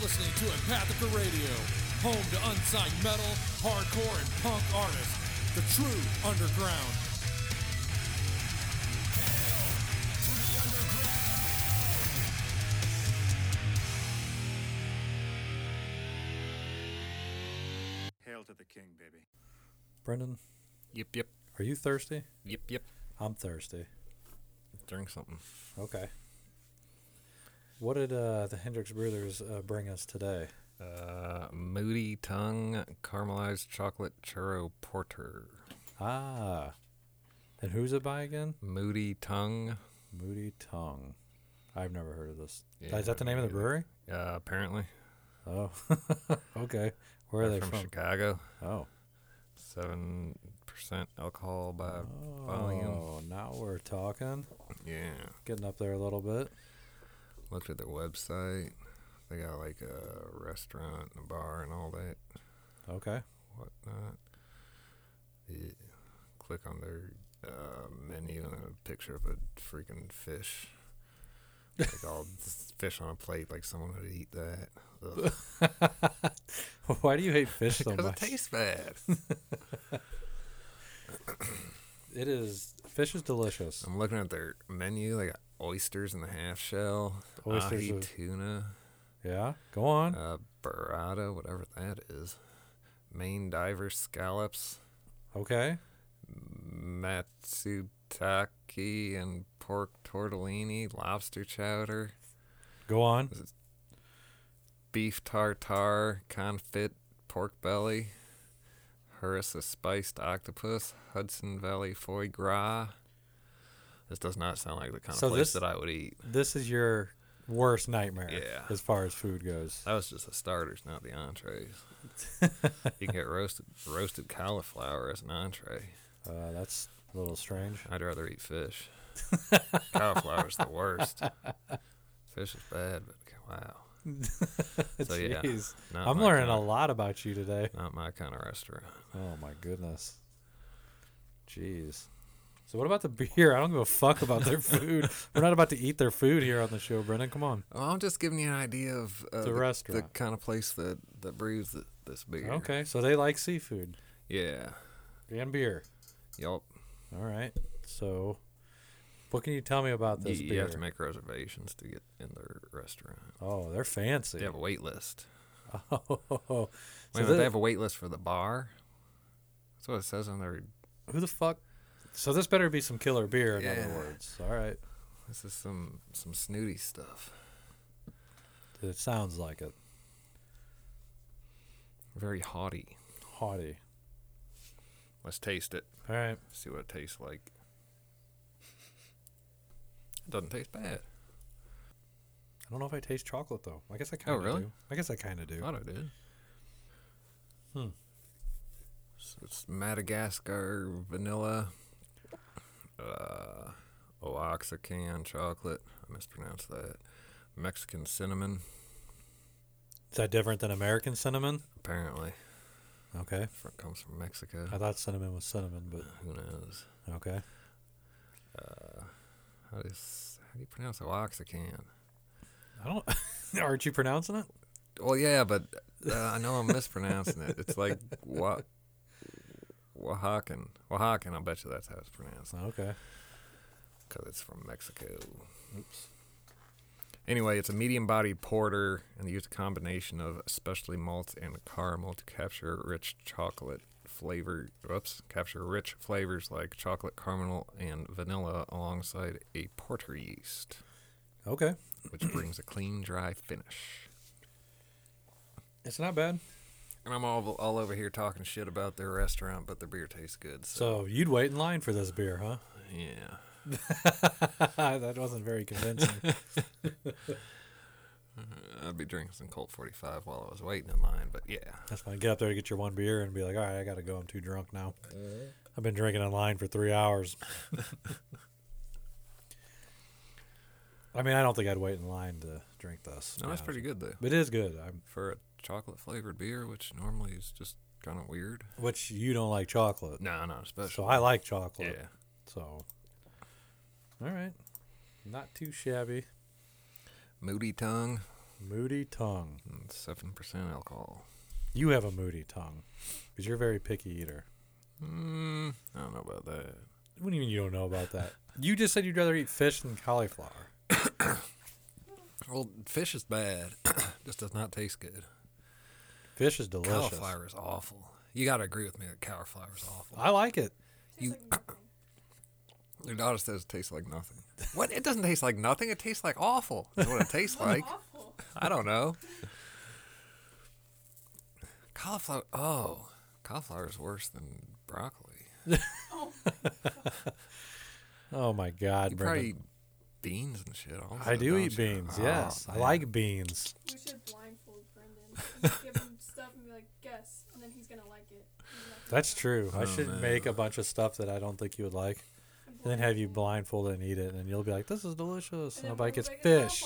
You're listening to Empathica Radio, home to unsigned metal, hardcore, and punk artists. The true underground. Hail to the king, baby. Brendan, Yep, yep, are you thirsty? yep, yep. I'm thirsty. Drink something. Okay. What did uh, the Hendrix Brothers uh, bring us today? Uh, Moody Tongue Caramelized Chocolate Churro Porter. Ah. And who's it by again? Moody Tongue. Moody Tongue. I've never heard of this. Yeah, Is that the name of the brewery? Uh, apparently. Oh. okay. Where are They're they from, from? Chicago. Oh. Seven percent alcohol by volume. Oh, now we're talking. Yeah. Getting up there a little bit. Looked at their website. They got like a restaurant and a bar and all that Okay. whatnot. Yeah. Click on their uh, menu and a picture of a freaking fish. Like all fish on a plate, like someone would eat that. Why do you hate fish so Because it tastes bad. It is. Fish is delicious. I'm looking at their menu. They got oysters in the half shell, Oysters ahi tuna, Yeah. Go on. uh, burrata, whatever that is, Maine diver scallops, Okay. matsutake and pork tortellini, lobster chowder, Go on. beef tartare, confit pork belly, harissa spiced octopus, Hudson Valley foie gras. This does not sound like the kind So of place this- that I would eat. This is your worst nightmare. Yeah. As far as food goes. That was just the starters, not the entrees. you can get roasted roasted cauliflower as an entree. Uh, that's a little strange. I'd rather eat fish. Cauliflower's the worst. Fish is bad, but wow. So yeah, I'm learning a kinda- lot about you today. Not my kind of restaurant. Oh my goodness. Jeez. So what about the beer? I don't give a fuck about their food. We're not about to eat their food here on the show, Brendan. Come on. Well, I'm just giving you an idea of uh, The restaurant. the kind of place that that brews th- this beer. Okay, so they like seafood Yeah. and beer. Yup. All right. So what can you tell me about this you beer? have to make reservations to get in their restaurant. oh, they're fancy. They have a wait list. Oh, Wait so a they have a wait list for the bar. That's what it says on their. who the fuck? So this better be some killer beer, in other words. All right. This is some some snooty stuff. It sounds like it. Very haughty. Haughty. Let's taste it. All right. See what it tastes like. It doesn't taste bad. I don't know if I taste chocolate though. I guess I kind of Oh, really? do. I guess I kind of do. Thought I did. Hmm. So it's Madagascar vanilla, uh, Oaxacan chocolate. I mispronounced that. Mexican cinnamon, Is that different than American cinnamon? apparently. Okay. Fr- Comes from Mexico. I thought cinnamon was cinnamon, but Who knows? okay. Uh, how, does, how do you pronounce Oaxacan? I don't. Aren't you pronouncing it? Well, yeah, but uh, I know I'm mispronouncing it. It's like wa- Oaxacan. Oaxacan, I'll bet you that's how it's pronounced. Okay. because it's from Mexico. Oops. Anyway, it's a medium-bodied porter, and they use a combination of specialty malts and caramel to capture rich chocolate flavor. Whoops, capture rich flavors like chocolate, caramel, and vanilla, alongside a porter yeast, Okay. which brings a clean, dry finish. It's not bad. And I'm all all over here talking shit about their restaurant, but their beer tastes good. So, So you'd wait in line for this beer, huh? yeah. that wasn't very convincing. I'd be drinking some Colt 45 while I was waiting in line, but yeah. That's fine. Get up there to get your one beer and be like, all right, I got to go. I'm too drunk now. Mm-hmm. I've been drinking in line for three hours. I mean, I don't think I'd wait in line to drink this. No, that's honest pretty good though. But it is good. I'm, for a chocolate flavored beer, which normally is just kind of weird. which you don't like chocolate. No, not especially. So I like chocolate. Yeah. So, all right. Not too shabby. Moody tongue. Moody tongue. Seven percent alcohol. You have a moody tongue because you're a very picky eater. Mm, I don't know about that. What do you mean you don't know about that? You just said you'd rather eat fish than cauliflower. Well, fish is bad. Just does not taste good. Fish is delicious. Cauliflower is awful. You got to agree with me that cauliflower is awful. I like it. You- Tastes like nothing. Your daughter says it tastes like nothing. What? It doesn't taste like nothing. It tastes like awful. Is what it tastes like. Awful. I don't know. Cauliflower. Oh, cauliflower is worse than broccoli. Oh, Oh my God, You Brendan. probably eat beans and shit. Also, I do don't eat you? beans. Oh, yes, I man. like beans. we should blindfold Brendan. Give him stuff and be like, guess, and then he's gonna like it. He's not gonna That's true. I Oh, should man. make a bunch of stuff that I don't think you would like, and then have you blindfolded and eat it, and you'll be like, "This is delicious." And then I'll be like, "It's fish,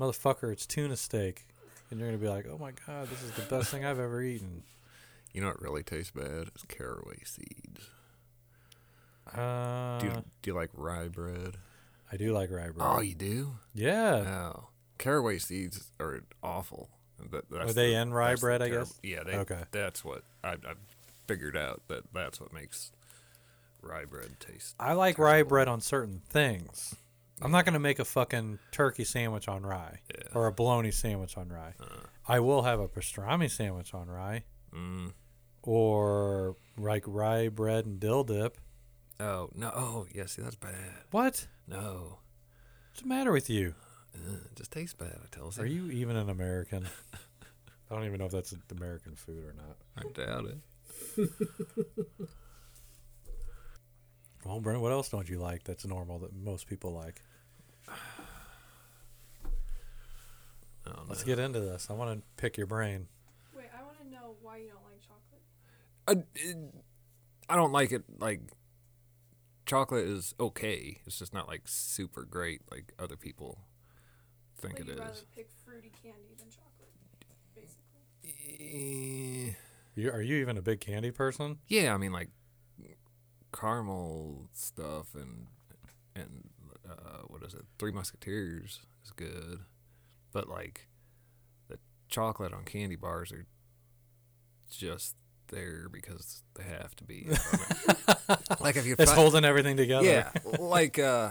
motherfucker! It's tuna steak," and you're gonna be like, "Oh my God, this is the best thing I've ever eaten." You know what really tastes bad? It's caraway seeds. Uh, Do you, do you like rye bread? I do like rye bread. Oh, you do? yeah, No. Caraway seeds are awful. That, that's Are they the- in rye that's the bread, I guess? Yeah. They, Okay. That's what I, I figured out. That that's what makes rye bread taste. I like rye bread on certain things. I'm not gonna make a fucking turkey sandwich on rye Yeah. or a bologna sandwich on rye. Uh, I will have a pastrami sandwich on rye mm. or like rye bread and dill dip. Oh no! Oh yeah. See, that's bad. What? No. What's the matter with you? Uh, it just tastes bad. I tell us Are you even an American? I don't even know if that's American food or not. I doubt it. Well, Brent, what else don't you like that's normal that most people like? Oh, Let's get into this. I want to pick your brain. Wait, I want to know why you don't like chocolate. I, it- I don't like it. Like chocolate is okay. It's just not like super great like other people think Like it you'd rather pick fruity candy than chocolate, basically. Eh, You, are you even a big candy person? Yeah, I mean like caramel stuff and and uh, what is it? Three Musketeers is good, but like the chocolate on candy bars are just there because they have to be. like if you It's fi- holding everything together. yeah, like uh,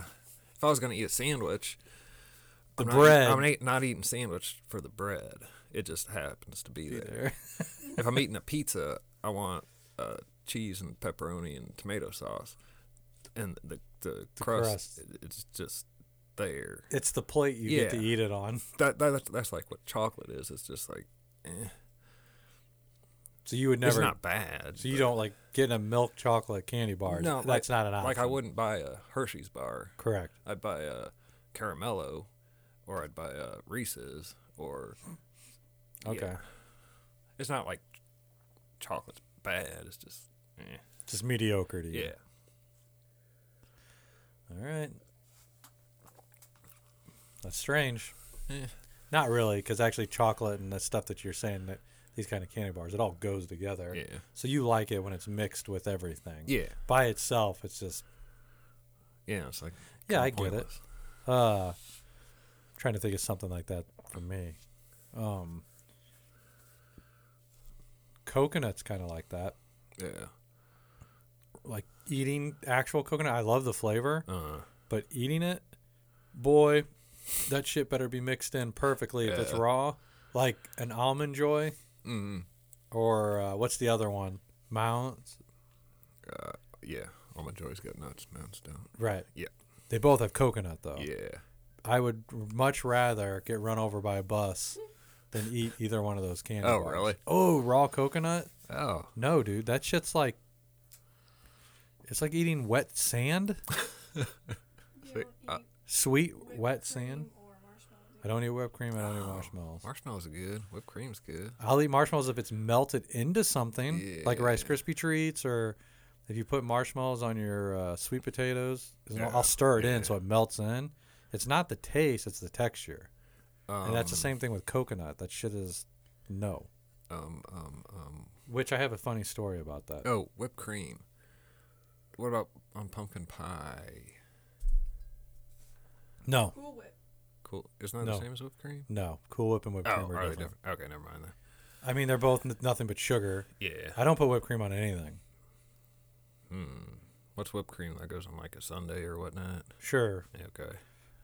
if I was gonna eat a sandwich, The I'm not, bread. I'm not, not eating sandwich for the bread. It just happens to Be there. if I'm eating a pizza, I want uh, cheese and pepperoni and tomato sauce, and the the, crust, crust. it's just there. It's the plate you get to eat it on. That, that that's, that's like what chocolate is. It's just like, eh. So you would never. it's not bad. so you don't like getting a milk chocolate candy bar. No, that's like- not an option. like I wouldn't buy a Hershey's bar. Correct. I'd buy a caramello, or I'd buy a Reese's, or Okay. yeah. It's not like chocolate's bad. It's just, eh. Just mediocre to you. yeah. All right. That's strange. Eh. Not really, because actually, chocolate and the stuff that you're saying that these kind of candy bars, it all goes together. Yeah. So you like it when it's mixed with everything. Yeah. By itself, it's just Yeah. It's like Yeah, I get it. uh trying to think of something like that for me. Um coconut's kind of like that. Yeah. Like eating actual coconut, I love the flavor, Uh, but eating it, boy, that shit better be mixed in perfectly if it's raw. Like an almond joy mm, or uh, what's the other one? Mounds. uh, yeah. Almond Joy's got nuts, Mounds don't. Right. Yeah. They both have coconut though. Yeah. I would much rather get run over by a bus than eat either one of those candy Oh, bars. really? Oh, raw coconut? Oh. No, dude, that shit's like it's like eating wet sand, You uh, sweet wet sand. Marshmallows. I don't eat whipped cream. I don't eat Oh, marshmallows. Marshmallows are good. Whipped cream's good. I'll eat marshmallows if it's melted into something, like Rice Yeah. Krispie treats, or if you put marshmallows on your uh, sweet potatoes. as long- Yeah, I'll stir it in so it melts in. It's not the taste; it's the texture, Um, and that's the same thing with coconut. That shit is no. Um, um, um. Which I have a funny story about that. Oh, whipped cream. What about on pumpkin pie? No, Cool Whip. Cool. Isn't that No. the same as whipped cream? No, Cool Whip and whipped Oh, cream are are they different. different? Okay, never mind then. I mean, they're both n- nothing but sugar. Yeah. I don't put whipped cream on anything. Hmm. What's whipped cream that goes on like a Sunday or whatnot? Sure. Yeah, Okay.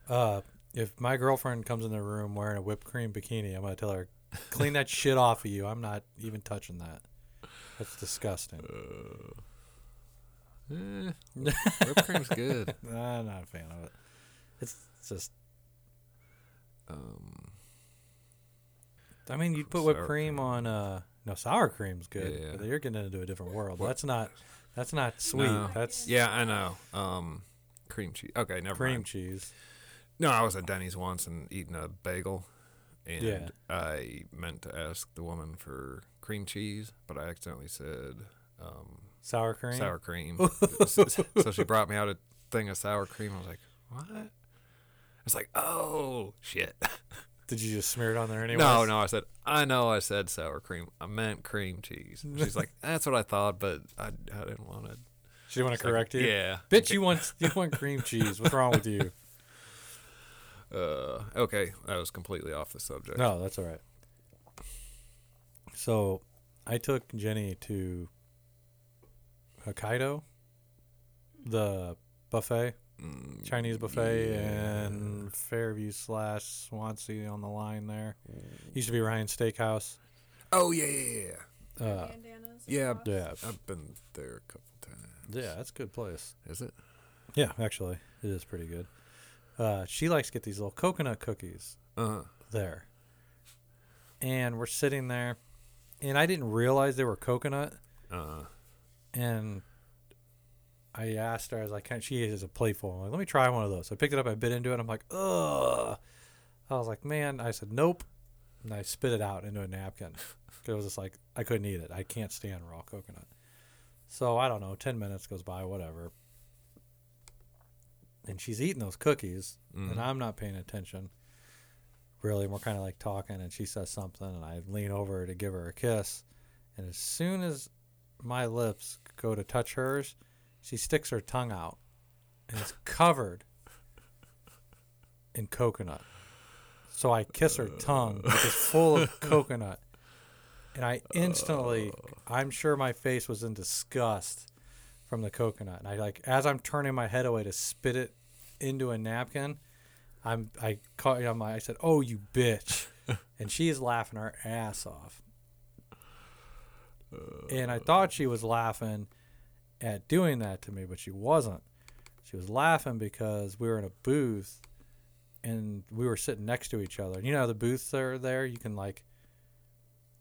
Uh, if my girlfriend comes in the room wearing a whipped cream bikini, I'm gonna tell her, clean that shit off of you. I'm not even touching that. That's disgusting. Eh, whipped cream's good. I'm not a fan of it. It's just. Um, I mean, you'd put whipped cream cream. on. Uh, no, sour cream's good. Yeah. But you're getting into a different world. What- That's not. That's not sweet. No. That's yeah, I know. Um, cream cheese. Okay, never cream mind. cheese. No, I was at Denny's once and eating a bagel, and Yeah. I meant to ask the woman for cream cheese, but I accidentally said um, Sour cream. sour cream. so, she brought me out a thing of sour cream. I was like, "What?" It's like, "Oh shit!" Did you just smear it on there anyway? No, no. I said, "I know." I said sour cream. I meant cream cheese. She's like, "That's what I thought, but I, I didn't want to." She didn't want to correct you. Yeah. Bitch, you want you want cream cheese? What's wrong with you? Uh, okay, that was completely off the subject. No, that's all right. So, I took Jenny to Hokkaido, the buffet, Mm, Chinese buffet, yeah. in Fairview slash Swansea on the line there. Used to be Ryan's Steakhouse. Oh yeah, yeah, yeah. Uh, yeah, yeah, I've been there a couple times. yeah, that's a good place. Is it? Yeah, actually, it is pretty good. Uh, she likes to get these little coconut cookies Uh. there. And we're sitting there, and I didn't realize they were coconut. Uh. And I asked her, I was like, "Can she is a playful?" I'm like, "Let me try one of those." So I picked it up, I bit into it. I'm like, "Ugh." I was like, "Man," I said, "Nope," and I spit it out into a napkin. 'Cause It was just like I couldn't eat it. I can't stand raw coconut. So I don't know. Ten minutes goes by, whatever. And she's eating those cookies, Mm. and I'm not paying attention. Really, and we're kind of like talking, and she says something, and I lean over to give her a kiss, and as soon as my lips go to touch hers, she sticks her tongue out, and it's covered in coconut. So I kiss her tongue, which is full of coconut, and I instantly, I'm sure my face was in disgust from the coconut. And I like, as I'm turning my head away to spit it into a napkin, I'm I caught you on my I said, "Oh, you bitch," and she is laughing her ass off. And I uh. thought she was laughing at doing that to me, but she wasn't. She was laughing because we were in a booth and we were sitting next to each other. And you know the booths are there? You can like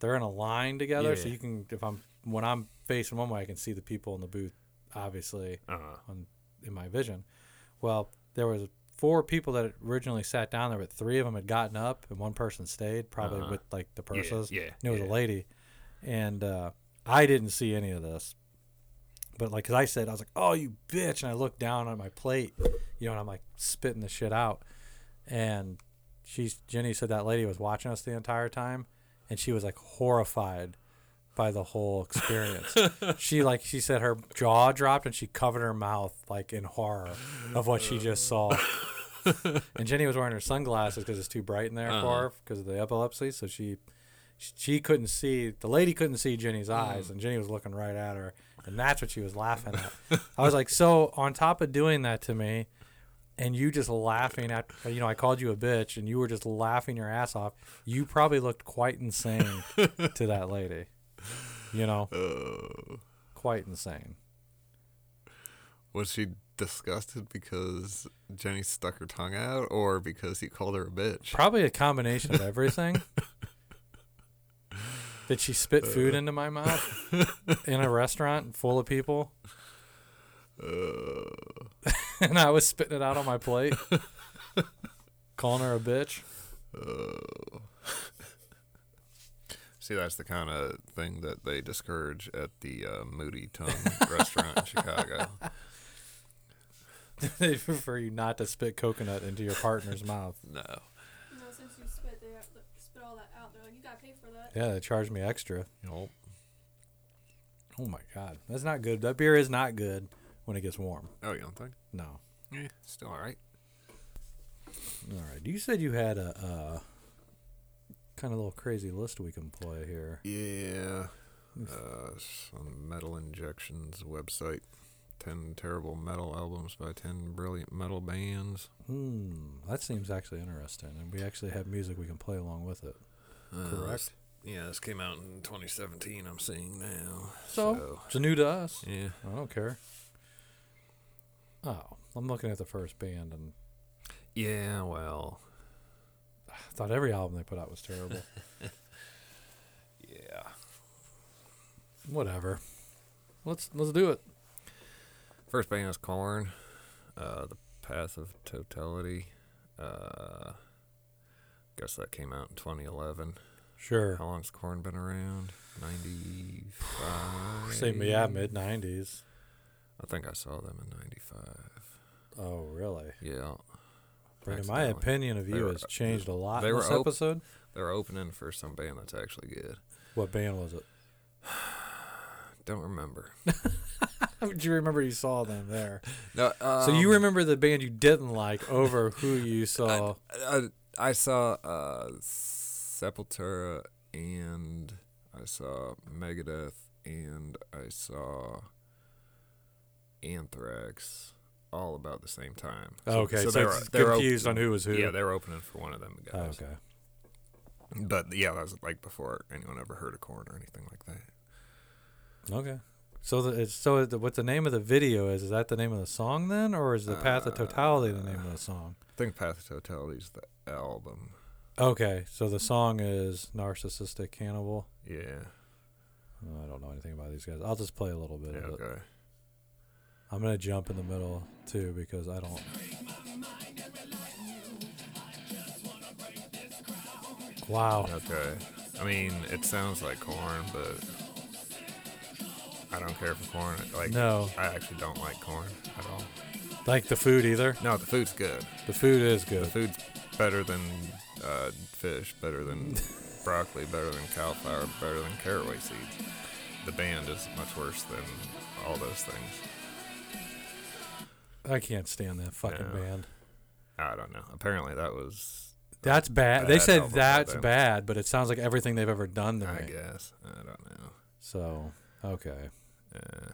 they're in a line together, so you can if I'm when I'm facing one way, I can see the people in the booth obviously Uh. on in my vision. Well, there was four people that originally sat down there, but three of them had gotten up, and one person stayed, probably Uh-huh. with like the purses. yeah, and it was yeah. a lady, and uh, I didn't see any of this. But like, cause I said, I was like, "Oh, you bitch!" And I looked down at my plate, you know, and I'm like spitting the shit out. And she's Jenny said that lady was watching us the entire time, and she was like horrified by the whole experience. she like she said her jaw dropped and she covered her mouth like in horror of what she just saw. and Jenny was wearing her sunglasses because it's too bright in there for Uh-huh. her because of the epilepsy. So she she couldn't see the lady couldn't see Jenny's eyes, and Jenny was looking right at her, and that's what she was laughing at. I was like, so on top of doing that to me, and you just laughing at you know I called you a bitch, and you were just laughing your ass off. You probably looked quite insane to that lady. You know, Uh, quite insane. was she disgusted because Jenny stuck her tongue out, or because he called her a bitch? Probably a combination of everything. Did she spit food into my mouth in a restaurant full of people? Uh, and I was spitting it out on my plate, calling her a bitch. uh. See, that's the kind of thing that they discourage at the uh, Moody Tongue restaurant in Chicago. they prefer you not to spit coconut into your partner's mouth. No. You know, since you spit, they have to spit all that out. They're like, you gotta pay for that. Yeah, they charge me extra. Nope. Oh my god, that's not good. That beer is not good when it gets warm. Oh, you don't think? No. Yeah, still all right. All right. You said you had a uh, kind of little crazy list we can play here. Yeah. Uh, on Metal Injections website. 10 terrible metal albums by 10 brilliant metal bands. Hmm. That seems actually interesting, and we actually have music we can play along with it. Uh, Correct. yeah, this came out in 2017, I'm seeing now. So, it's new to us. yeah. I don't care. Oh, I'm looking at the first band, and Yeah, well, I thought every album they put out was terrible. yeah. Whatever. Let's let's do it. First band is Korn, Uh, the Path of Totality. Uh, guess that came out in 2011. Sure. How long's Korn been around? 95? Same, yeah, mid '90s. I think I saw them in 95. Oh, really? Yeah. Brandon, my opinion of you were- has changed a lot they in were this op- episode. They're opening for some band that's actually good. What band was it? Don't remember. How would you remember you saw them there? No, so you um, remember the band you didn't like over who you saw? I, I saw uh, Sepultura and I saw Megadeth and I saw Anthrax all about the same time. okay, so, they were- it's they were confused op- on who was who. Yeah, they were opening for one of them Oh, guys. okay. But yeah, that was like before anyone ever heard of Korn or anything like that. Okay. So the it's, so the, what the name of the video is? Is that the name of the song then, or is the Path of Totality the name of the song? I think Path of Totality is the album. Okay, so the song is Narcissistic Cannibal. Yeah. Oh, I don't know anything about these guys. I'll just play a little bit yeah of it. okay. I'm gonna jump in the middle too because I don't. Wow. Okay. I mean, it sounds like Korn, but I don't care for Korn. Like, No. I actually don't like corn at all. Like the food either. No, the food's good. The food is good. The food's better than uh, fish, better than broccoli, better than cauliflower, better than caraway seeds. The band is much worse than all those things. I can't stand that fucking No. band. I don't know. Apparently, that was. That's bad. They bad said that's bad, but it sounds like everything they've ever done to I me. guess. I don't know. So okay. Uh,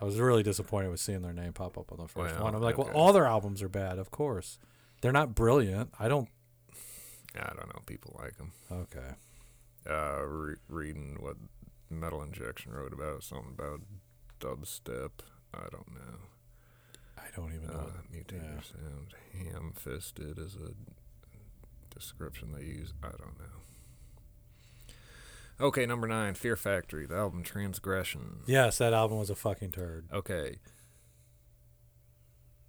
I was really disappointed with seeing their name pop up on the first Well, one. I'm like, okay. well, all their albums are bad, of course. They're not brilliant. I don't. I don't know. People like them. Okay. uh, re- reading what Metal Injection wrote about something about dubstep. I don't know. I don't even know. Uh, mutator yeah. sound, ham-fisted is a description they use. I don't know. Okay, number nine, Fear Factory, the album Transgression. Yes, that album was a fucking turd. Okay.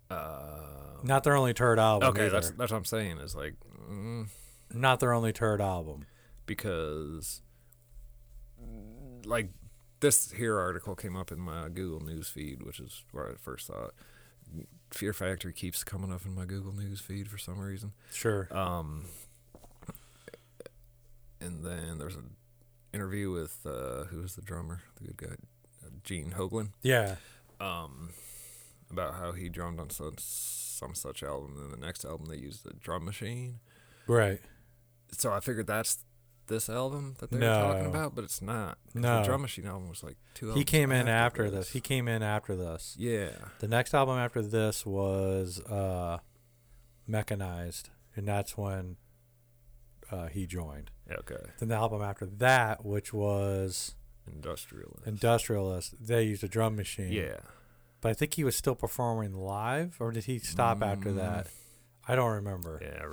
Uh, Not their only turd album. okay, either. that's that's what I'm saying. Is like, mm, not their only turd album. because like this here article came up in my Google News feed, which is where I first saw it. Fear Factory keeps coming up in my Google News feed for some reason. Sure. Um, and then there's an interview with uh, who was the drummer, the good guy, uh, Gene Hoglan, Yeah. um, about how he drummed on some some such album. And then the next album they used the drum machine. Right. So I figured that's this album that they were talking about, but it's not. No. the drum machine album was like two. He came in after this. He came in after this. yeah. The next album after this was uh, Mechanized, and that's when uh, he joined. Okay. Then the album after that, which was Industrialist. Industrialist, they used a drum machine. Yeah. But I think he was still performing live, or did he stop after Mm. that? I don't remember. Yeah.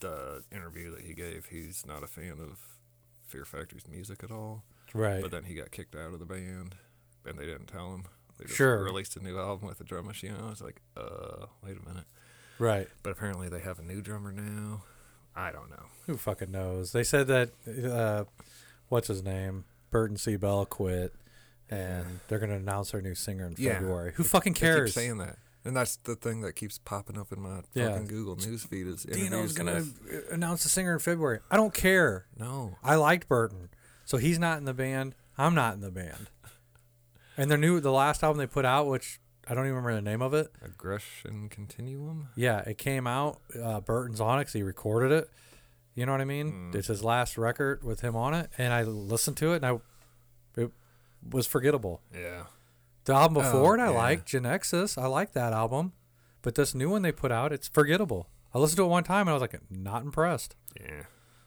The interview that he gave, he's not a fan of Fear Factory's music at all. Right. But then he got kicked out of the band, and they didn't tell him. They just Sure. released a new album with a drum machine. I was like, uh, wait a minute. right. But apparently they have a new drummer now. I don't know. Who fucking knows? They said that uh, what's his name, Burton C. Bell quit, and they're gonna announce their new singer in Yeah. February. Who They- fucking cares? saying that. And that's the thing that keeps popping up in my Yeah. fucking Google News feed is Dino's gonna with- announce the singer in February. I don't care. No. I liked Burton, so he's not in the band. I'm not in the band. And their new, the last album they put out, which I don't even remember the name of it. Aggression Continuum. Yeah, it came out. Uh, Burton's on it 'cause he recorded it. You know what I mean? Mm. It's his last record with him on it, and I listened to it, and I it was forgettable. Yeah. The album Oh, before it, I yeah. liked Genexus. I like that album, but this new one they put out, it's forgettable. I listened to it one time, and I was like, not impressed. Yeah.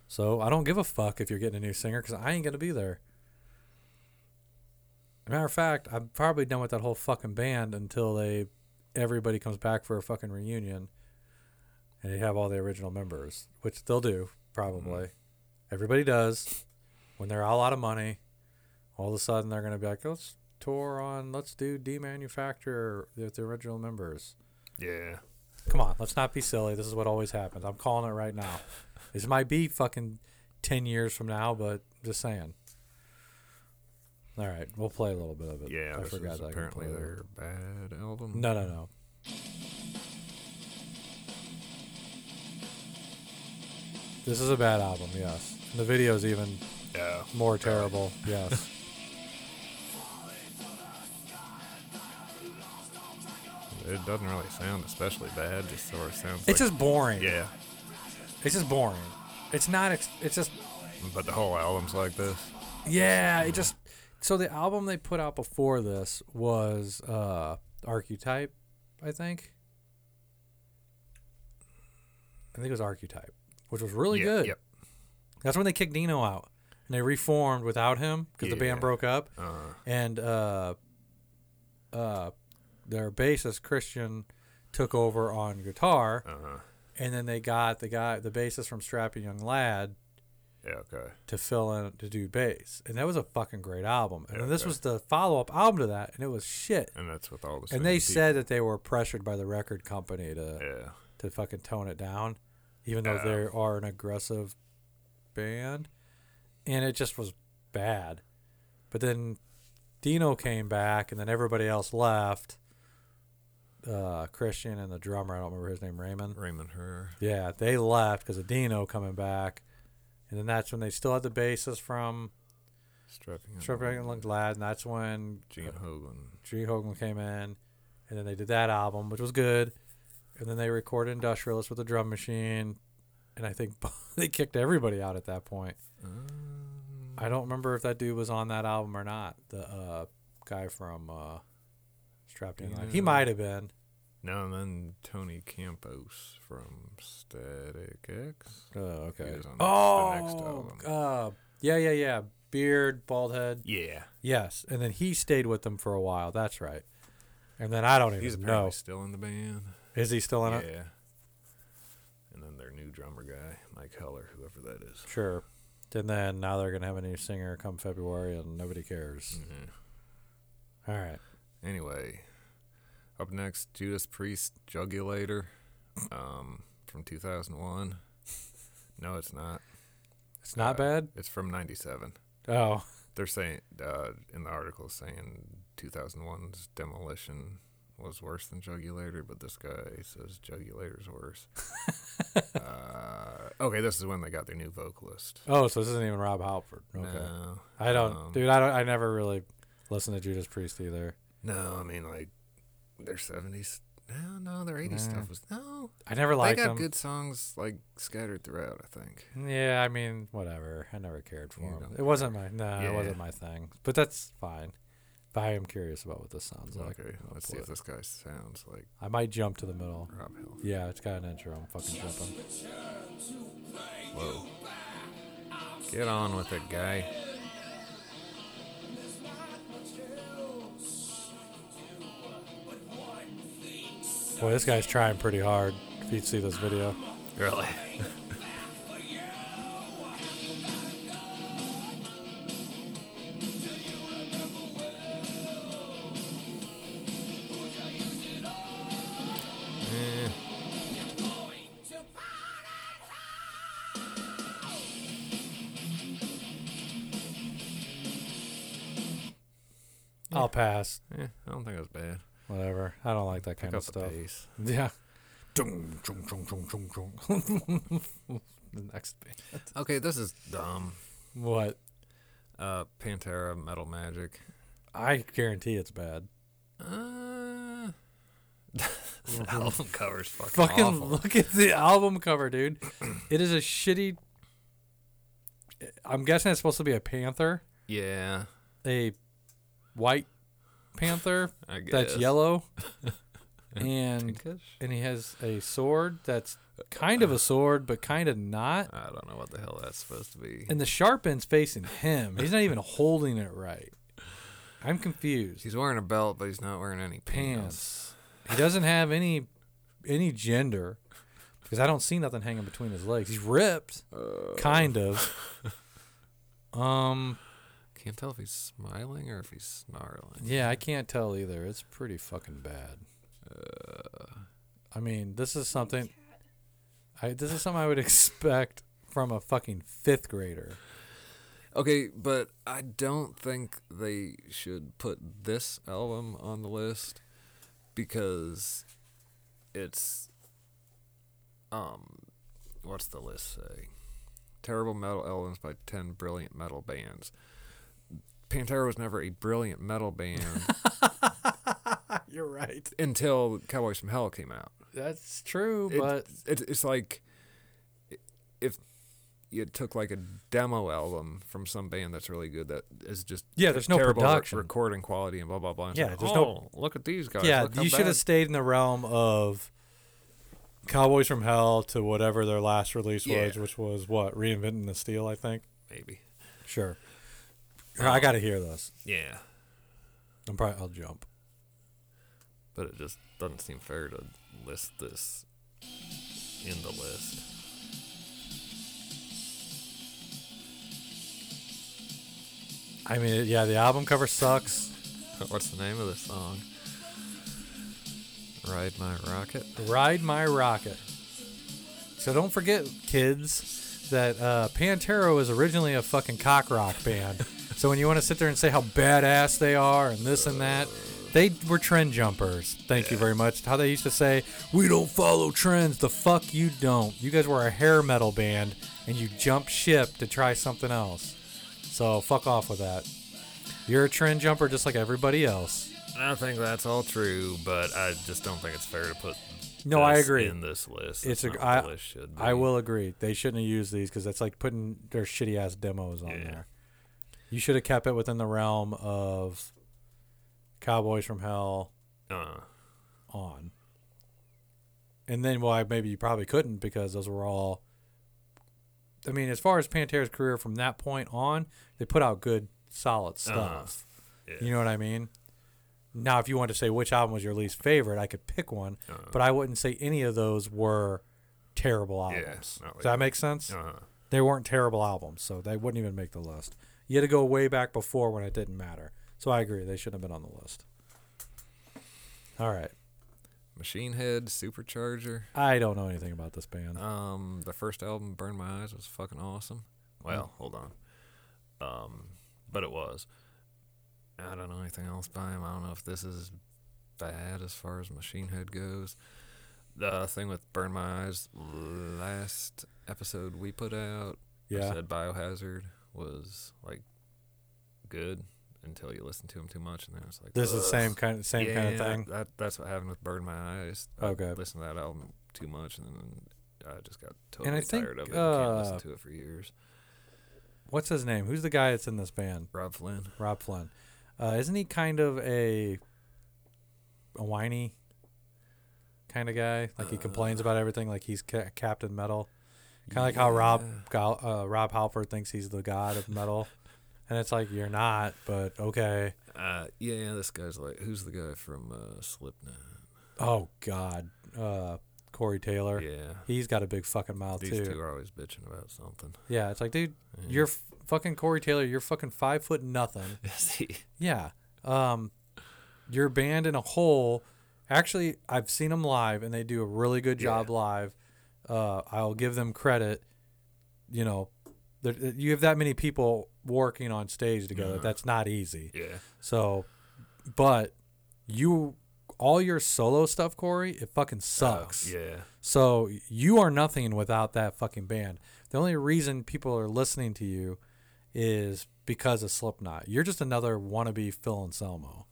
So I don't give a fuck if you're getting a new singer because I ain't gonna be there. Matter of fact, I'm probably done with that whole fucking band until they everybody comes back for a fucking reunion, and they have all the original members, which they'll do probably. Mm-hmm. Everybody does when they're all out of money. All of a sudden, they're gonna be like, oh, "Let's tour on. Let's do demanufacture with the original members." Yeah. Come on, let's not be silly. This is what always happens. I'm calling it right now. This might be fucking ten years from now, but just saying. All right, we'll play a little bit of it. Yeah. I forgot that apparently their bad album. No, no, no. This is a bad album, yes. And the video is even Yeah. more terrible, yes. It doesn't really sound especially bad. Just sort of sounds. It's like, just boring. Yeah. It's just boring. It's not. It's just But the whole album's like this. Yeah, it just so the album they put out before this was uh Archetype, I think. I think it was Archetype, which was really yeah, good. Yep. That's when they kicked Dino out and they reformed without him because the band broke up. Uh, And uh, uh, their bassist Christian took over on guitar, uh, and then they got the guy, the bassist from Strapping Young Lad, yeah. Okay. to fill in to do bass, and that was a fucking great album. And Yeah, this okay. was the follow up album to that, and it was shit. And that's with all the. And they people. said that they were pressured by the record company to Yeah. to fucking tone it down, even though Yeah. they are an aggressive band, and it just was bad. But then Dino came back, and then everybody else left. Uh, Christian and the drummer, I don't remember his name, Raymond. Raymond Herr. Yeah, they left because of Dino coming back, and then that's when they still had the bassist from Strapping. Strapping Young Lad, and that's when Gene Hoglan. Gene Hoglan came in, and then they did that album, which was good, and then they recorded Industrialist with a drum machine, and I think they kicked everybody out at that point. Um, I don't remember if that dude was on that album or not. The uh, guy from uh, Strapping Young Lad, he might have been. No, and then Tony Campos from Static X. Oh, okay. was on the next Oh, album. uh, yeah, yeah, yeah. Beard, bald head. Yeah. Yes, and then he stayed with them for a while. That's right. And then I don't He's even apparently know. still in the band. Is he still in yeah. it? Yeah. And then their new drummer guy, Mike Heller, whoever that is. Sure. And then now they're gonna have a new singer come February, and nobody cares. Mhm. All right. Anyway, up next, Judas Priest Jugulator um, from 2001. No, it's not. It's not Uh, bad. It's from 97. Oh, They're saying, uh, in the article, saying 2001's Demolition was worse than Jugulator, but this guy says Jugulator's worse. uh, okay, this is when they got their new vocalist. oh, so this isn't even Rob Halford. Okay. No, I don't, um, dude. I don't. I never really listened to Judas Priest either. No, I mean like their seventies. No, no, their eighties Nah. stuff was no. I never liked them. They got them. good songs like scattered throughout. I think. Yeah, I mean, whatever. I never cared for You don't It wasn't my. No, it wasn't my thing. But that's fine. But I am curious about what this sounds like. Okay, let's see if this guy sounds like I might jump to the middle. Rob Hill. Yeah, it's got an intro. I'm fucking jumping. Whoa. Get on with it, guy. Boy, this guy's trying pretty hard. If you'd see this video. Really? I'll pass. eh, I don't think it was bad. Whatever. I don't like that kind up of stuff. Yeah. Dung, dung, dung, dung, dung, dung. the next band. Okay, this is dumb. What? Uh, Pantera Metal Magic. I guarantee it's bad. Uh, The album cover's fucking, Fucking awful. look at the album cover, dude. it is a shitty. I'm guessing it's supposed to be a panther, Yeah, a white panther that's yellow, and Pinkish? and he has a sword that's kind of a sword, but kind of not. I don't know what the hell that's supposed to be. And the sharp end's facing him. He's not even holding it right. I'm confused. He's wearing a belt, but he's not wearing any pants. Pants. He doesn't have any any gender because I don't see nothing hanging between his legs. He's ripped, kind of. Um. Can't tell if he's smiling or if he's snarling. Yeah, I can't tell either. It's pretty fucking bad. I mean, this is something. I this is something I would expect from a fucking fifth grader. Okay, but I don't think they should put this album on the list because it's um what's the list say? Terrible metal albums by 10 brilliant metal bands. Pantera was never a brilliant metal band You're right. until Cowboys from Hell came out. That's true, It- but it, it's like if you took like a demo album from some band that's really good that is just Yeah, there's no terrible re- production. recording quality and blah blah blah. and Yeah, say, there's oh, no- look at these guys. yeah, you should have stayed in the realm of Cowboys from Hell to whatever their last release was, which was what reinventing the steel, I think. maybe. Sure. I got to hear this. Yeah, I'm probably I'll jump. but it just doesn't seem fair to list this in the list. I mean, yeah, the album cover sucks. What's the name of the song? Ride My Rocket. Ride My Rocket. So don't forget, kids, that uh, Pantera was originally a fucking cock rock band. so when you want to sit there and say how badass they are and this and that, they were trend jumpers. Thank you very much. How they used to say, "We don't follow trends." The fuck you don't. You guys were a hair metal band and you jumped ship to try something else. So fuck off with that. You're a trend jumper just like everybody else. I think that's all true, but I just don't think it's fair to put. No, I agree. In this list, It's That's a, not what I, the list should I will agree. They shouldn't have used these because that's like putting their shitty ass demos on Yeah. there. You should have kept it within the realm of Cowboys from Hell Uh, on. And then, well, I- maybe you probably couldn't because those were all. I mean, as far as Pantera's career from that point on, they put out good, solid stuff. Uh-huh. yeah. You know what I mean? Now, if you want to say which album was your least favorite, I could pick one, Uh-huh. but I wouldn't say any of those were terrible Yeah, albums. Does like- that make sense? uh, They weren't terrible albums, so they wouldn't even make the list. You had to go way back before when it didn't matter. So I agree, they shouldn't have been on the list. All right. Machine Head, Supercharger. I don't know anything about this band. Um, the first album, Burn My Eyes, was fucking awesome. Well, hold on. Um, but it was. I don't know anything else by him. I don't know if this is bad as far as Machine Head goes. The thing with Burn My Eyes, last episode we put out, yeah. said Biohazard was like good until you listen to him too much, and then it's like This is the same "Ugh." kind same kind of thing. That that's what happened with Burn My Eyes. I Okay. listened to that album too much, and then I just got totally think, tired of it. and can't uh, listen to it for years. What's his name? Who's the guy that's in this band? Robb Flynn. Robb Flynn. Uh, isn't he kind of a a whiny kind of guy? Like he complains about everything, like he's ca- Captain Metal. Kind of like how Rob. Uh, Rob Halford thinks he's the god of metal, and it's like you're not, but okay. Uh, yeah, this guy's like, who's the guy from uh, Slipknot? Oh God, uh, Corey Taylor. Yeah, He's got a big fucking mouth these too. two are always bitching about something. Yeah, it's like, dude, Yeah. you're f- fucking Corey Taylor. You're fucking five foot nothing. Is he? Yeah. Um, your band in a whole. Actually, I've seen them live, and they do a really good job Yeah. live. Uh, I'll give them credit. You know, you have that many people working on stage together. Uh-huh. That's not easy. Yeah. So, but you, all your solo stuff, Corey, it fucking sucks. Oh, yeah. So you are nothing without that fucking band. The only reason people are listening to you is because of Slipknot. You're just another wannabe Phil Anselmo.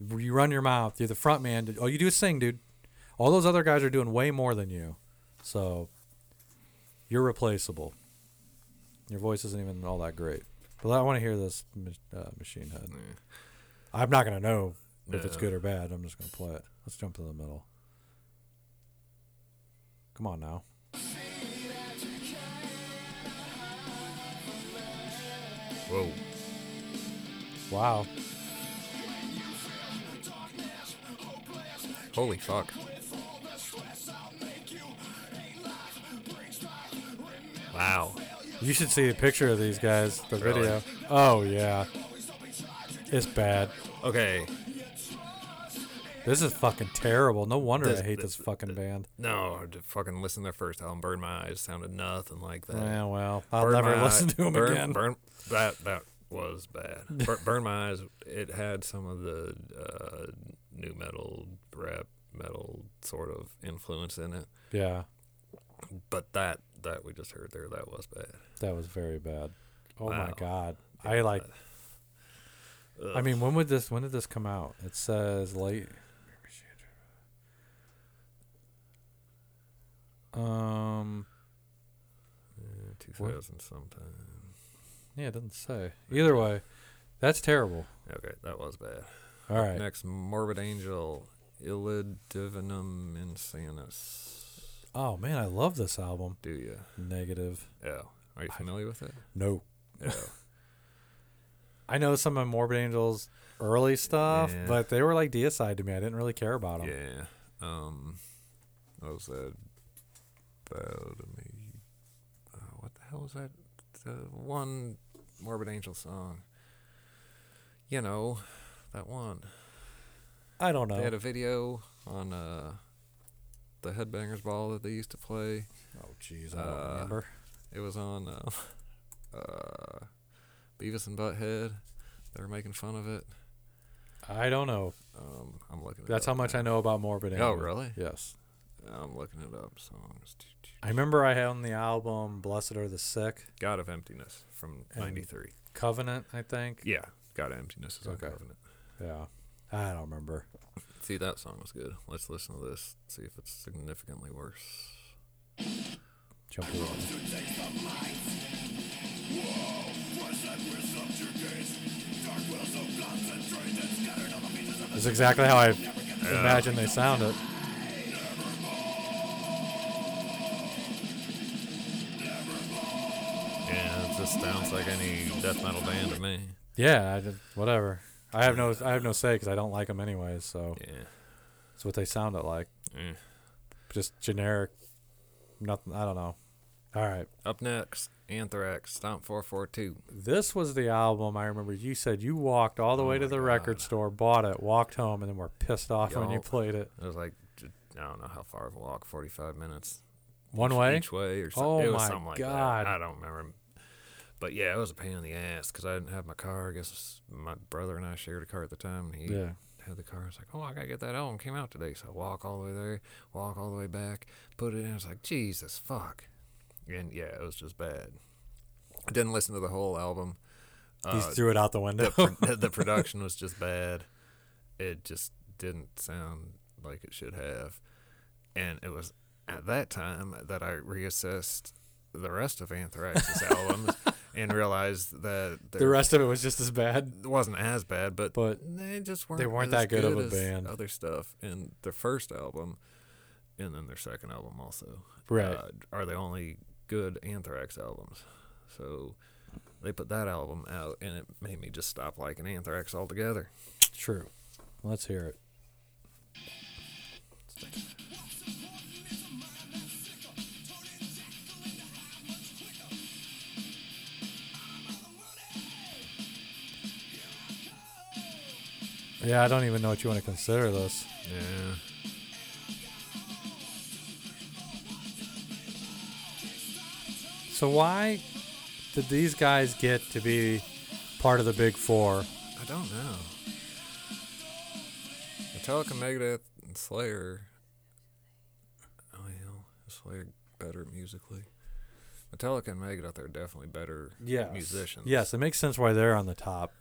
You run your mouth. You're the front man. All you do is sing, dude. All those other guys are doing way more than you. So you're replaceable. Your voice isn't even all that great. But I want to hear this uh, Machine Head. Yeah. I'm not going to know if it's good or bad. I'm just going to play it. Let's jump to the middle. Come on now. Whoa. Wow. Holy fuck. Wow. You should see a picture of these guys, the Really? video. Oh, yeah. It's bad. Okay. This is fucking terrible. No wonder This- I hate this- this fucking band. No, to fucking listen to their first album, Burn My Eyes, sounded nothing like that. Yeah, well, I'll Burn never My listen to them burn, again. Burn, that that was bad. Bur- burn My Eyes. It had some of the uh, new metal, rap metal sort of influence in it, Yeah, but that that we just heard there, that was bad. that was very bad. Oh my god. Yeah, I like. Ugh. I mean, when would this? When did this come out? It says late. Um. Yeah, 2000 sometime. Yeah, it doesn't say. Either way, that's terrible. Okay, that was bad. All right. Next, Morbid Angel, Illud Divinum Insanus. Oh man, I love this album. Do you? Negative. Yeah. Are you familiar with it? No. Yeah. I know some of Morbid Angel's early stuff, Yeah. but they were like deicide to me. I didn't really care about them. Yeah. Um, what was that? Bow to me. Uh, what the hell was that? The one Morbid Angel song. You know, that one. I don't know. They had a video on uh, the Headbangers Ball that they used to play. oh jeez, I don't uh, remember. It was on uh, uh, Beavis and Butthead. They were making fun of it. I don't know. Um, I'm looking. It That's how much now. I know about Morbid Angel. Oh, really? Yes. I'm looking it up. Songs. I remember I had on the album "Blessed Are the Sick," God of Emptiness from '93. "Covenant," I think. Yeah, God of Emptiness is on Okay. Covenant. Yeah, I don't remember. See, that song was good. Let's listen to this. See if it's significantly worse. Jump it. That's exactly how I imagine they sounded. Yeah, it just sounds like any death metal band to me. Yeah, I did, whatever. I have no, I have no say because I don't like them anyways. So Yeah. it's what they sounded like. Just generic. Nothing. I don't know. All right. Up next, Anthrax, Stomp 442. This was the album I remember you said you walked all the Oh way to the record store, bought it, walked home, and then were pissed off when you played it. It was like, I don't know how far of a walk, 45 minutes. One each- way? Each way or oh something. Oh it was my something like God. that. I don't remember. But yeah, it was a pain in the ass because I didn't have my car. I guess my brother and I shared a car at the time. And he Yeah. had the car. I was like, oh, I got to get that album. Came out today. So I walk all the way there, walk all the way back, put it in. I was like, Jesus, fuck. And yeah, it was just bad. I didn't listen to the whole album. He Uh, threw it out the window. the, pro- the production was just bad. It just didn't sound like it should have. And it was at that time that I reassessed the rest of Anthrax's albums and realized that the rest of it was just as bad. it wasn't as bad, but, But they just weren't they weren't that good of a band. Other stuff in their first album, and then their second album also, Right. uh, are the only good Anthrax albums. So they put that album out, and it made me just stop liking Anthrax altogether. True. Let's hear it. Yeah, I don't even know what you want to consider this. Yeah. So why did these guys get to be part of the big four? I don't know. Metallica, Megadeth, and Slayer. Oh, is Slayer better musically? Metallica and Megadeth are definitely better Yes. musicians. Yes, it makes sense why they're on the top.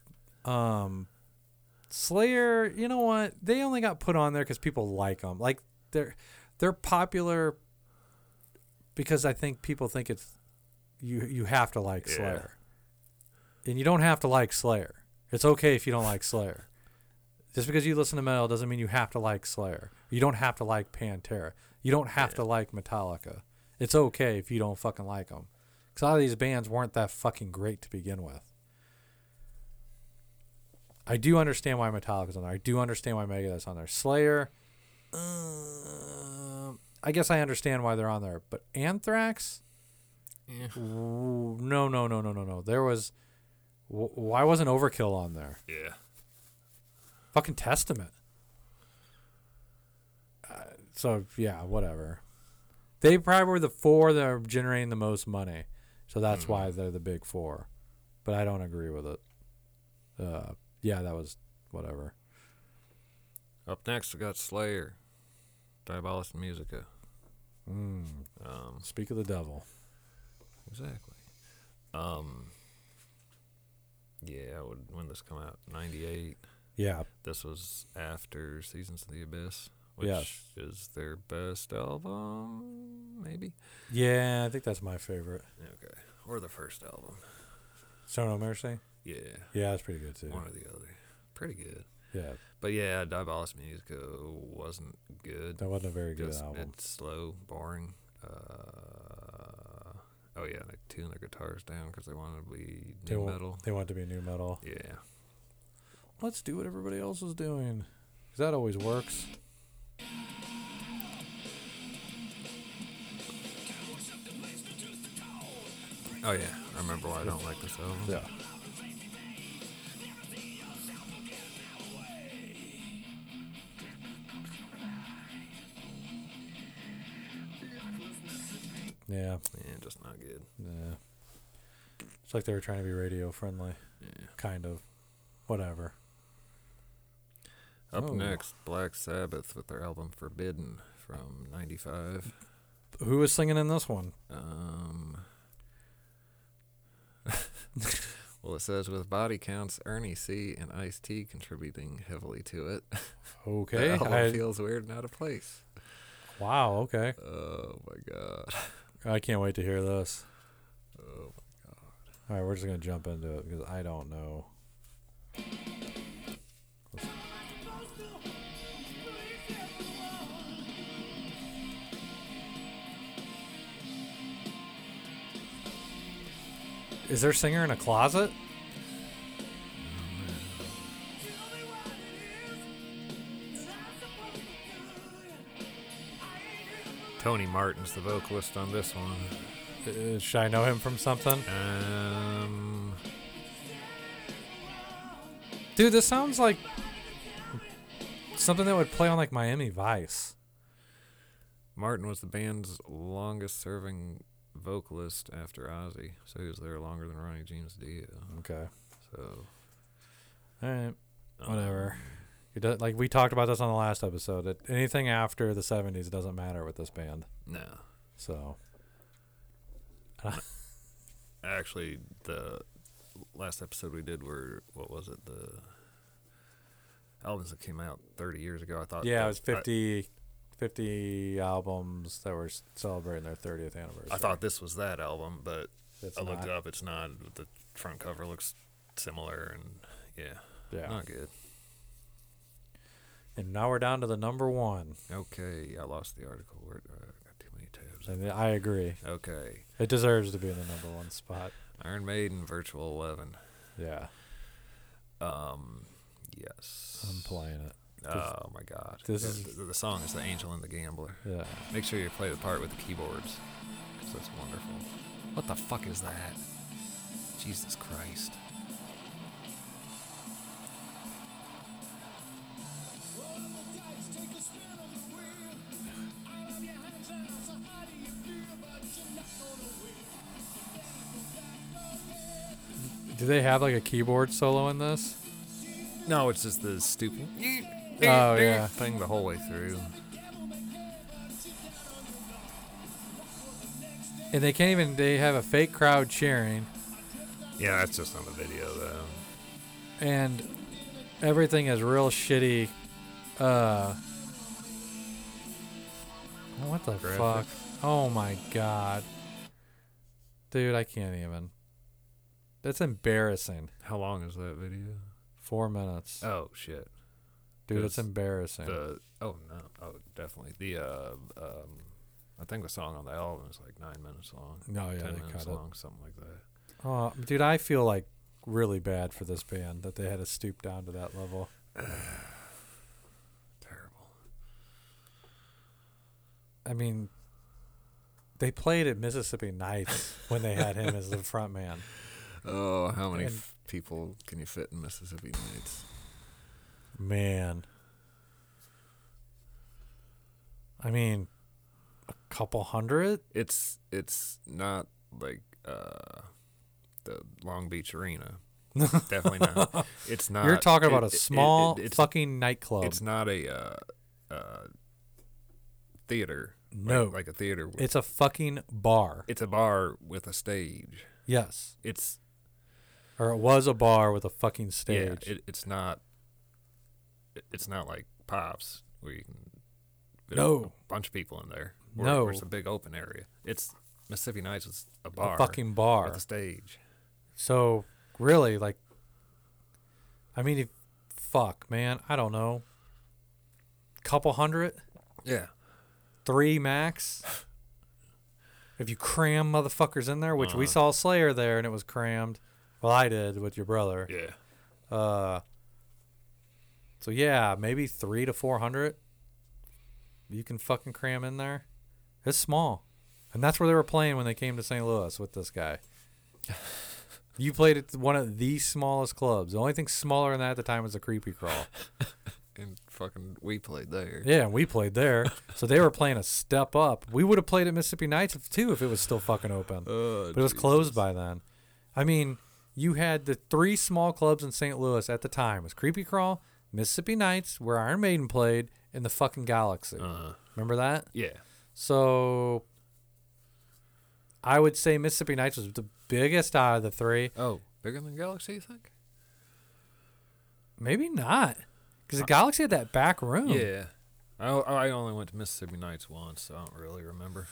Um, Slayer, you know what? They only got put on there because people like them. Like they're they're popular because I think people think it's you you have to like Yeah. Slayer, and you don't have to like Slayer. It's okay if you don't like Slayer. Just because you listen to metal doesn't mean you have to like Slayer. You don't have to like Pantera. You don't have Yeah. to like Metallica. It's okay if you don't fucking like them. Because a lot of these bands weren't that fucking great to begin with. I do understand why Metallica's on there. I do understand why Megadeth's on there. Slayer, um I guess I understand why they're on there. But Anthrax, Yeah. No, no, no, no, no, no. There was. Wh- why wasn't Overkill on there? Yeah. Fucking Testament. Uh, so yeah, whatever. They probably were the four that are generating the most money, so that's why they're the big four. But I don't agree with it. Uh, yeah, that was whatever. Up next, we got Slayer, Diabolus Musica. Mm, Um, speak of the devil. exactly. Um, yeah, would, when this come out? 98. Yeah, This was after Seasons of the Abyss, which Yes. is their best album, maybe? yeah, I think that's my favorite. Okay. Or the first album. Show No Mercy. Yeah. Yeah, that's pretty good too. One or the other. Pretty good. Yeah, But yeah, Diabolus Musica wasn't good. that wasn't a very good Just album. It's slow, boring. Uh, oh yeah, they tuned their guitars down because they wanted to be They new wa- metal. They want to be new metal. Yeah. Let's do what everybody else is doing, because that always works. Oh yeah, I remember why I don't like this album. Yeah. Yeah, Yeah, just not good. yeah. It's like they were trying to be radio friendly, Yeah. kind of. Whatever. Up Oh. next, Black Sabbath with their album Forbidden from '95. Who was singing in this one? Um. well, it says with Body Count's, Ernie C and Ice T contributing heavily to it. Okay. the album I, feels weird and out of place. wow. Okay. Oh my god. I can't wait to hear this. Oh my god! All right, we're just gonna jump into it because I don't know. Is there a singer in a closet? Tony Martin's the vocalist on this one. Uh, should I know him from something? Um, Dude, this sounds like something that would play on like Miami Vice. Martin was the band's longest serving vocalist after Ozzy, so he was there longer than Ronnie James Dio. Okay. So All right. um, Whatever. It does, like we talked about this on the last episode. That anything after the '70s doesn't matter with this band. No, So actually, the last episode we did were what was it? The albums that came out 30 years ago. I thought. yeah, that- it was 50, 50 albums that were celebrating their 30th anniversary. I, I thought this was that album, but It's I looked not. it up. It's not. The front cover looks similar, and yeah, Yeah. not good. And now we're down to the number one, Okay, I lost the article. Where uh, I got too many tabs. and I agree. Okay, It deserves to be in the number one spot. Iron Maiden, Virtual Eleven. Yeah, Um, yes. I'm playing it. Oh my God! this the, is- the, the song is "The Angel and the Gambler." Yeah. Make sure you play the part with the keyboards, because that's wonderful. What the fuck is that? Jesus Christ! Do they have like a keyboard solo in this? No, it's just the stupid. Oh, yeah. thing the whole way through. And they can't even. They have a fake crowd cheering, Yeah, that's just on the video though. and everything is real shitty. Uh, what the Graphic. fuck? Oh my god, dude, I can't even. That's embarrassing. How long is that video? Four minutes, Oh shit. dude. It's 'cause embarrassing. The oh no oh definitely the uh um I think the song on the album is like nine minutes long. no, yeah, ten they minutes cut it. long, something like that. Oh, dude, I feel like really bad for this band that they had to stoop down to that level. Terrible. I mean, they played at Mississippi Nights when they had him as the front man. Oh, how many And- f- people can you fit in Mississippi Nights? Man. I mean, a couple hundred? It's it's not like uh the Long Beach Arena. Definitely not. It's not. You're talking about it- a it- it- small it's, fucking nightclub. It's not a uh, uh, theater. like- No. like, a theater. With, it's a fucking bar. it's a bar with a stage. Yes. It's Or it was a bar with a fucking yeah. stage. It, it's not. it- It's not like Pop's where you can fit No. a bunch of people in there. Or, No. or it's a big open area. It's Mississippi Nights is a bar, a fucking bar. with a stage. So really, like, I mean, if, fuck, man, I don't know, couple hundred, Yeah. three max. If you cram motherfuckers in there, which we Uh-huh. saw Slayer there, and it was crammed. Well, I did with your brother. Yeah. Uh. So yeah, maybe three to four hundred. You can fucking cram in there. It's small, and that's where they were playing when they came to St. Louis with this guy. You played at one of the smallest clubs. The only thing smaller than that at the time was the Creepy Crawl. And fucking we played there. Yeah, and we played there. So they were playing a step up. We would have played at Mississippi Nights too if it was still fucking open. Oh, but it was closed by then. I mean, you had the three small clubs in St. Louis at the time. It was Creepy Crawl, Mississippi Nights, where Iron Maiden played, and the fucking Galaxy. Uh, Remember that? yeah. So I would say Mississippi Nights was the biggest out of the three. Oh, bigger than Galaxy, you think? Maybe not. Because the Galaxy had that back room. Yeah. I, I only went to Mississippi Nights once, so I don't really remember.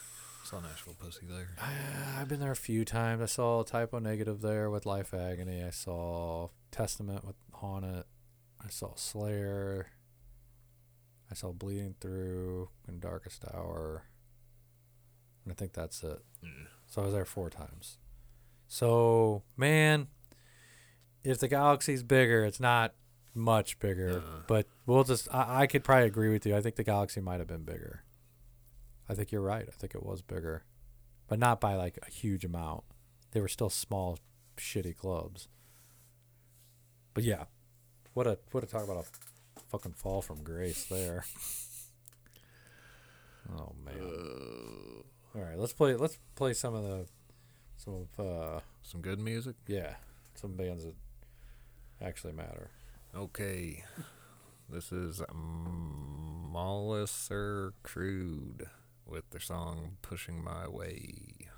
Saw Nashville Pussy there. Uh, I've been there a few times. I saw Type O Negative there with Life Agony. I saw Testament with Haunted. I saw Slayer. I saw Bleeding Through and Darkest Hour. And I think that's it. Mm. So I was there four times. So, man, if the galaxy's bigger, it's not much bigger. Uh. But we'll just, I, I could probably agree with you. I think the galaxy might have been bigger. I think you're right. I think it was bigger, but not by like a huge amount. They were still small, shitty clubs. But yeah, what a what a talk about a fucking fall from grace there. Oh man. All right, let's play. Let's play some of the some of uh Some good music. yeah some bands that actually matter. Okay. This is Molosser Crude with their song Pushing My Way.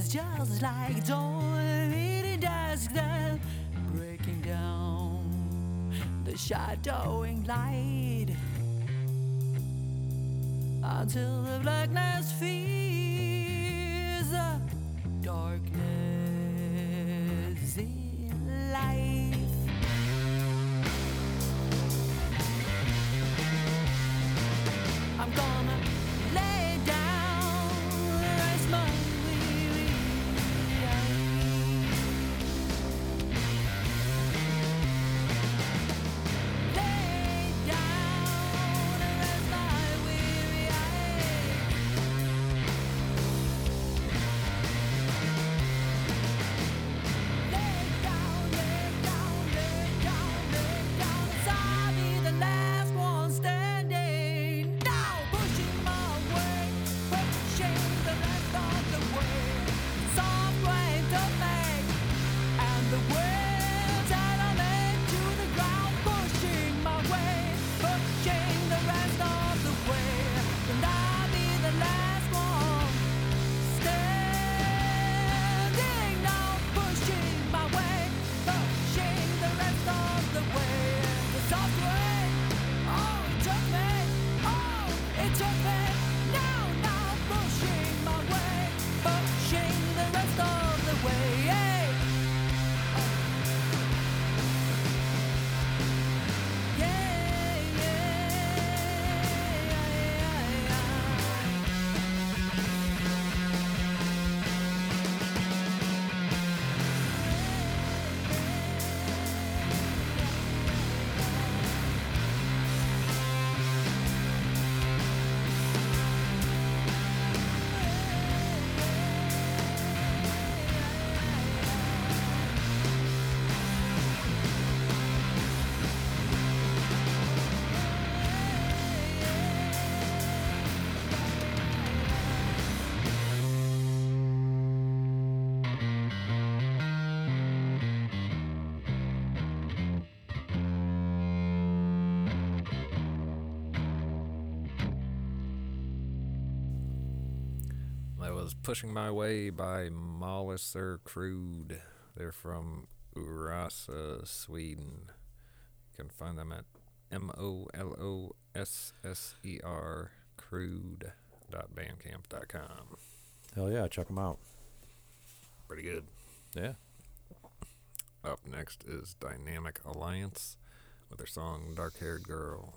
Is just like dawn. In the dusk, breaking down the shadowing light. Until the blackness Pushing My Way by Molosser Crude. They're from Urasa, Sweden. You can find them at M O L O S S E R crude.bandcamp.com. Hell yeah, check them out. Pretty good. Yeah. Up next is Dynamic Alliance with their song Dark Haired Girl.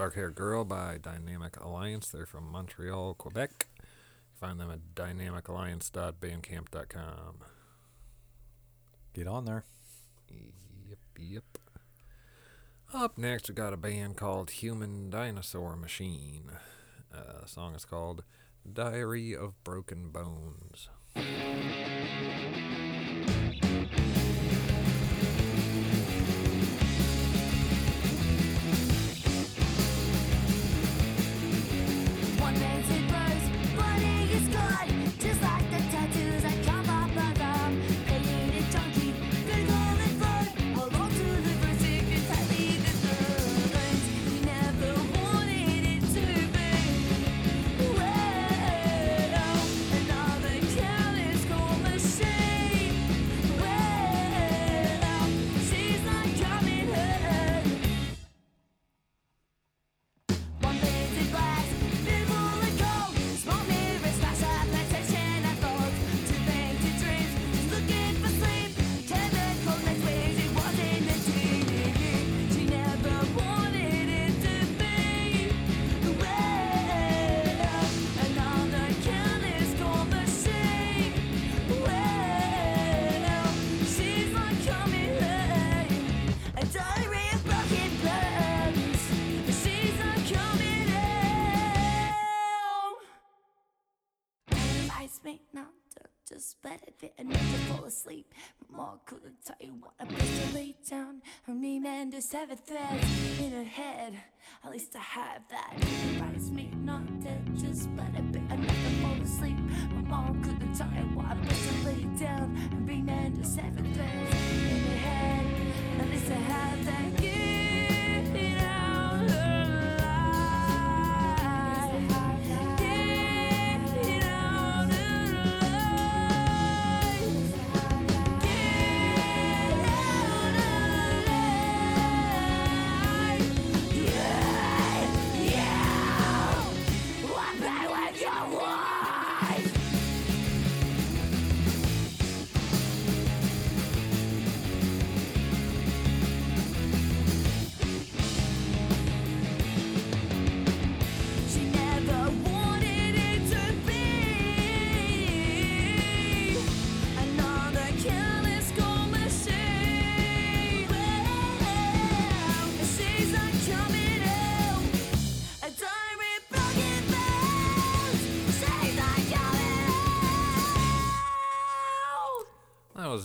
Dark Hair Girl by Dynamic Alliance. They're from Montreal, Quebec. Find them at dynamicalliance.bandcamp.com. Get on there. Yep, yep. Up next, we got a band called Human Dinosaur Machine. Uh, the song is called Diary of Broken Bones. Mom couldn't tell you what I'm supposed to lay down. Her name and her seven threads in her head. At least I have that. Advise me not to just let it be enough to fall asleep. My mom couldn't tell you what I'm supposed to lay down. Her name and her seven threads in her head. At least I have that. Get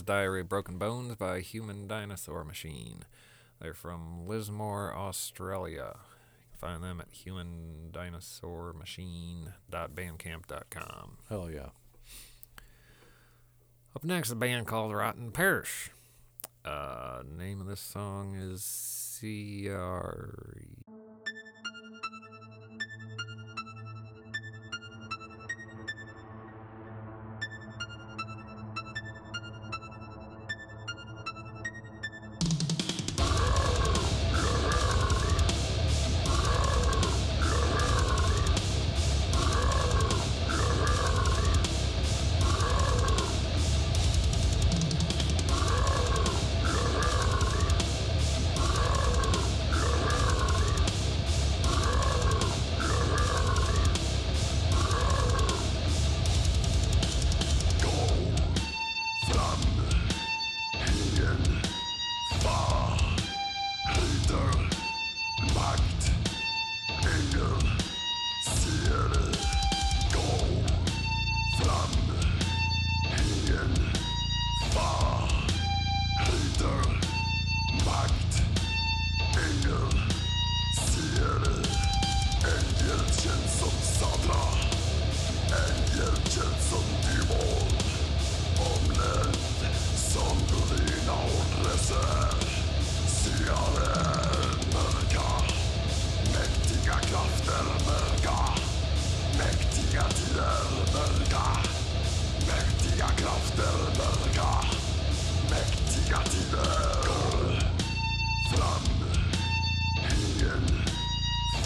Diary of Broken Bones by Human Dinosaur Machine. They're from Lismore, Australia. You can find them at humandinosaurmachine.bandcamp.com. Hell yeah. Up next, a band called Rotten Parish. Uh, name of this song is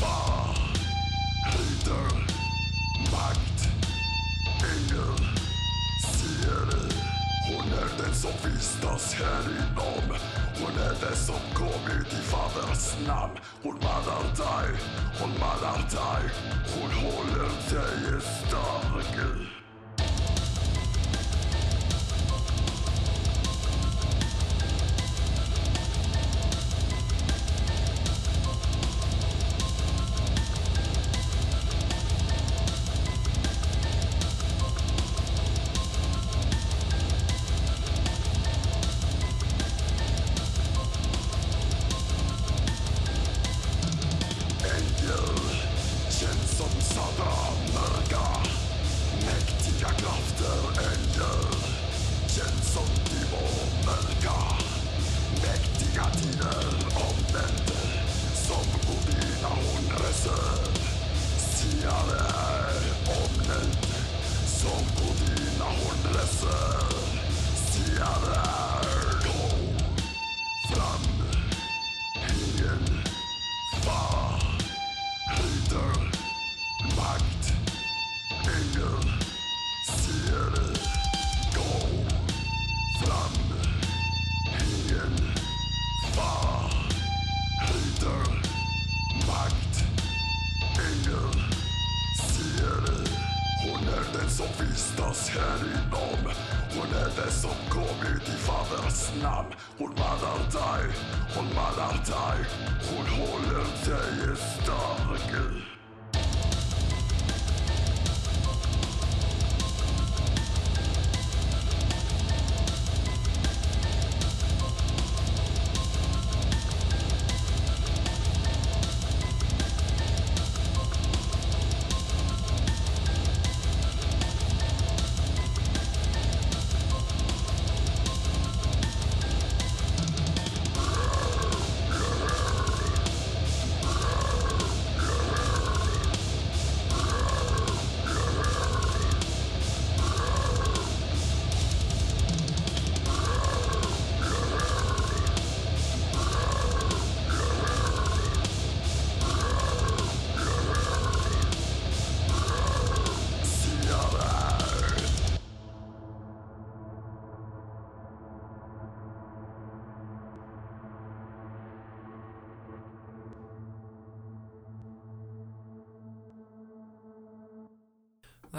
Far lider makt. Ingen ser. Hon är den som vistas här inom. Hon är den som kommit i faders namn. Hon manar dig, hon manar dig. Hon håller dig stark.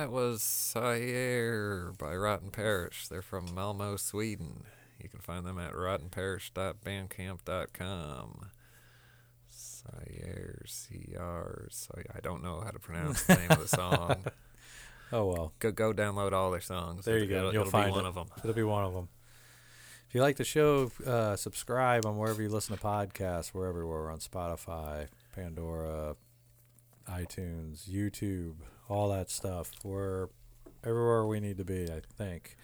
That was Sire by Rotten Parish. They're from Malmo, Sweden. You can find them at rottenparish.bandcamp.com. Sire, C-R, so I don't know how to pronounce the name of the song. Oh well. Go go download all their songs. There you It'll- go. It'll, You'll it'll find be one it. of them. It'll be one of them. If you like the show, uh, subscribe on wherever you listen to podcasts. We're everywhere. We're on Spotify, Pandora, iTunes, YouTube, all that stuff. We're everywhere we need to be, I think.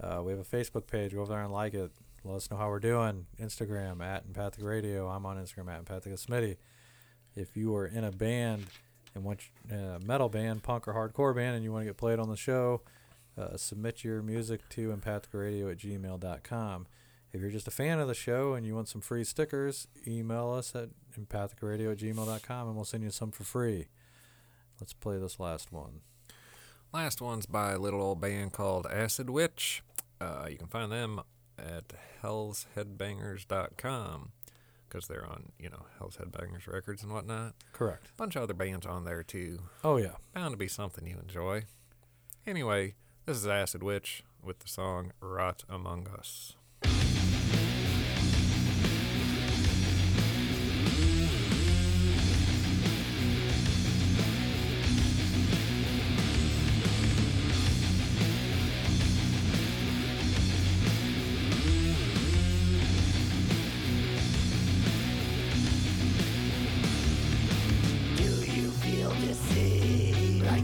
Uh, we have a Facebook page. Go over there and like it. Let us know how we're doing. Instagram at Empathic Radio. I'm on Instagram at Empathic Smitty. If you are in a band and want a metal band, punk or hardcore band, and you want to get played on the show, uh, submit your music to empathicradio at gmail.com. If you're just a fan of the show and you want some free stickers, email us at empathicradio at gmail.com and we'll send you some for free. Let's play this last one. Last one's by a little old band called Acid Witch. Uh, you can find them at hellsheadbangers.com because they're on, you know, Hell's Headbangers records and whatnot. Correct. A bunch of other bands on there too. Oh, yeah. Bound to be something you enjoy. Anyway, this is Acid Witch with the song Rot Among Us.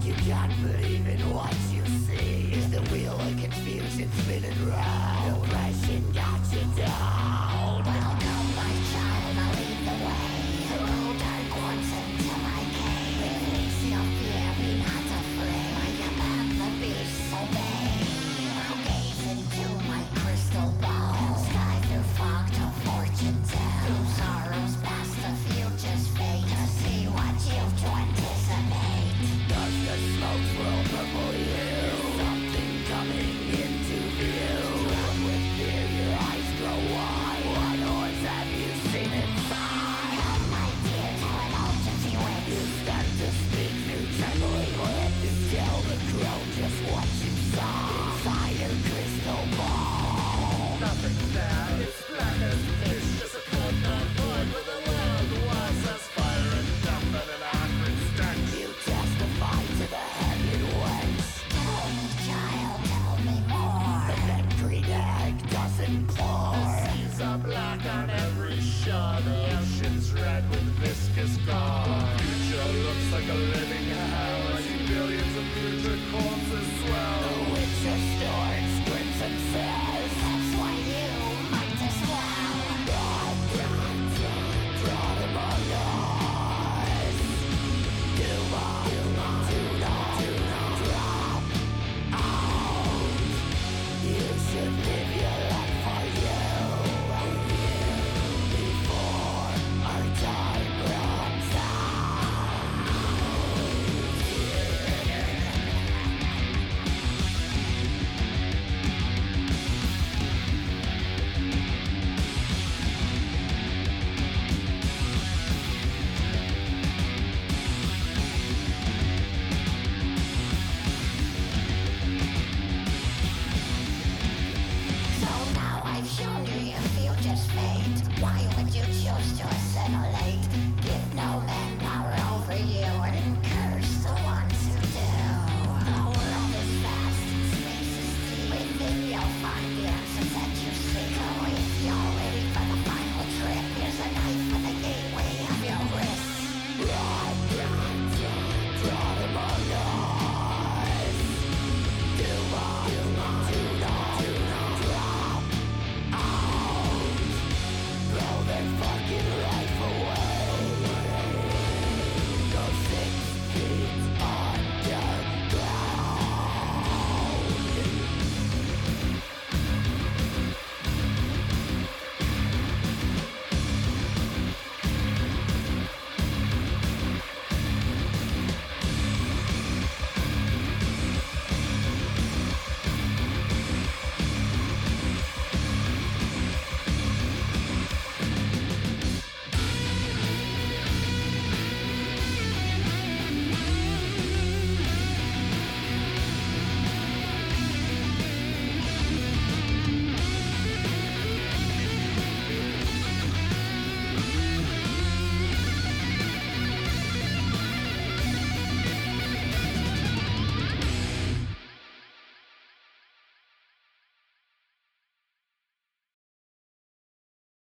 You can't believe in what you see? Is the wheel of confusion spinning round? Depression got you down. So